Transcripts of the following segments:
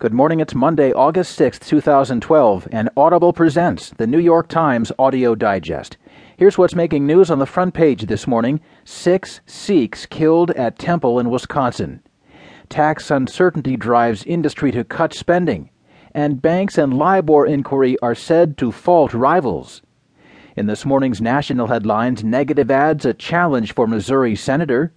Good morning. It's Monday, August 6th, 2012, and Audible presents the New York Times Audio Digest. Here's what's making news on the front page this morning Six Sikhs killed at temple in Wisconsin. Tax uncertainty drives industry to cut spending. And banks and LIBOR inquiry are said to fault rivals. In this morning's national headlines, negative ads a challenge for Missouri Senator.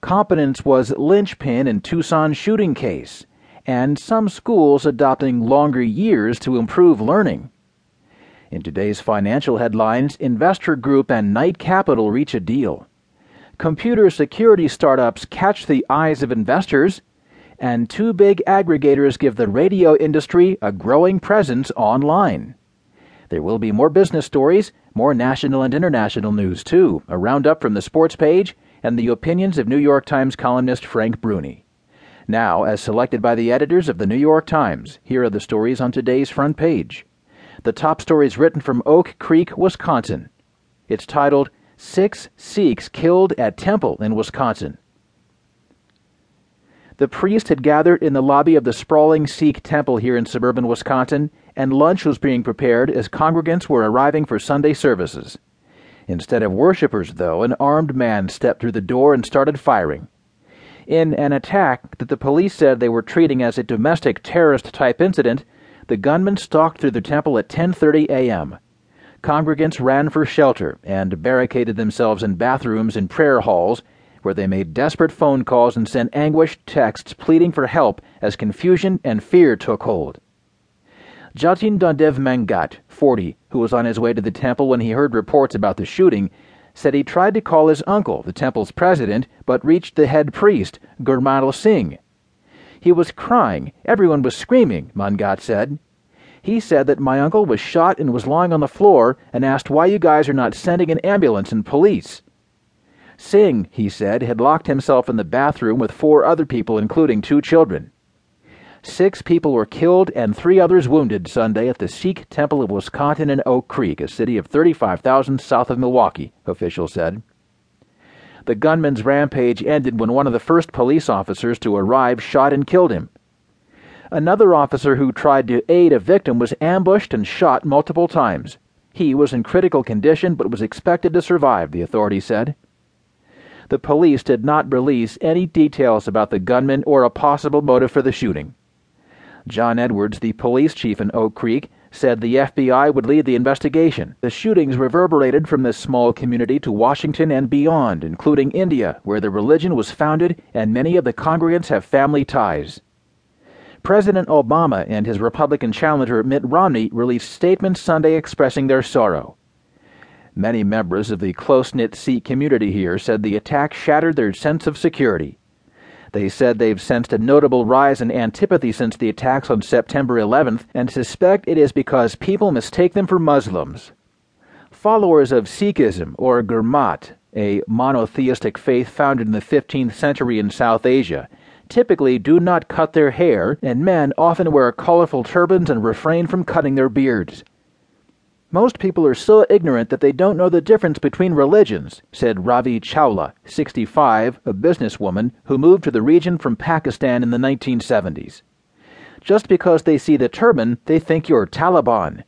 Competence was linchpin in Tucson shooting case and some schools adopting longer years to improve learning. In today's financial headlines, Investor Group and Knight Capital reach a deal. Computer security startups catch the eyes of investors, and two big aggregators give the radio industry a growing presence online. There will be more business stories, more national and international news, too, a roundup from the sports page, and the opinions of New York Times columnist Frank Bruni. Now, as selected by the editors of the New York Times, here are the stories on today's front page. The top story is written from Oak Creek, Wisconsin. It's titled Six Sikhs Killed at Temple in Wisconsin. The priest had gathered in the lobby of the sprawling Sikh temple here in suburban Wisconsin, and lunch was being prepared as congregants were arriving for Sunday services. Instead of worshippers, though, an armed man stepped through the door and started firing in an attack that the police said they were treating as a domestic terrorist type incident, the gunman stalked through the temple at 10:30 a.m. Congregants ran for shelter and barricaded themselves in bathrooms and prayer halls where they made desperate phone calls and sent anguished texts pleading for help as confusion and fear took hold. Jatin Dandev Mangat, 40, who was on his way to the temple when he heard reports about the shooting, said he tried to call his uncle, the temple's president, but reached the head priest, Gurmal Singh. He was crying. Everyone was screaming, Mangat said. He said that my uncle was shot and was lying on the floor and asked why you guys are not sending an ambulance and police. Singh, he said, had locked himself in the bathroom with four other people, including two children. Six people were killed and three others wounded Sunday at the Sikh Temple of Wisconsin in Oak Creek, a city of 35,000 south of Milwaukee, officials said. The gunman's rampage ended when one of the first police officers to arrive shot and killed him. Another officer who tried to aid a victim was ambushed and shot multiple times. He was in critical condition but was expected to survive, the authorities said. The police did not release any details about the gunman or a possible motive for the shooting. John Edwards, the police chief in Oak Creek, said the FBI would lead the investigation. The shootings reverberated from this small community to Washington and beyond, including India, where the religion was founded and many of the congregants have family ties. President Obama and his Republican challenger Mitt Romney released statements Sunday expressing their sorrow. Many members of the close knit Sikh community here said the attack shattered their sense of security. They said they've sensed a notable rise in antipathy since the attacks on September 11th and suspect it is because people mistake them for Muslims. Followers of Sikhism, or Gurmat, a monotheistic faith founded in the 15th century in South Asia, typically do not cut their hair, and men often wear colorful turbans and refrain from cutting their beards. Most people are so ignorant that they don't know the difference between religions, said Ravi Chawla, 65, a businesswoman who moved to the region from Pakistan in the 1970s. Just because they see the turban, they think you're Taliban.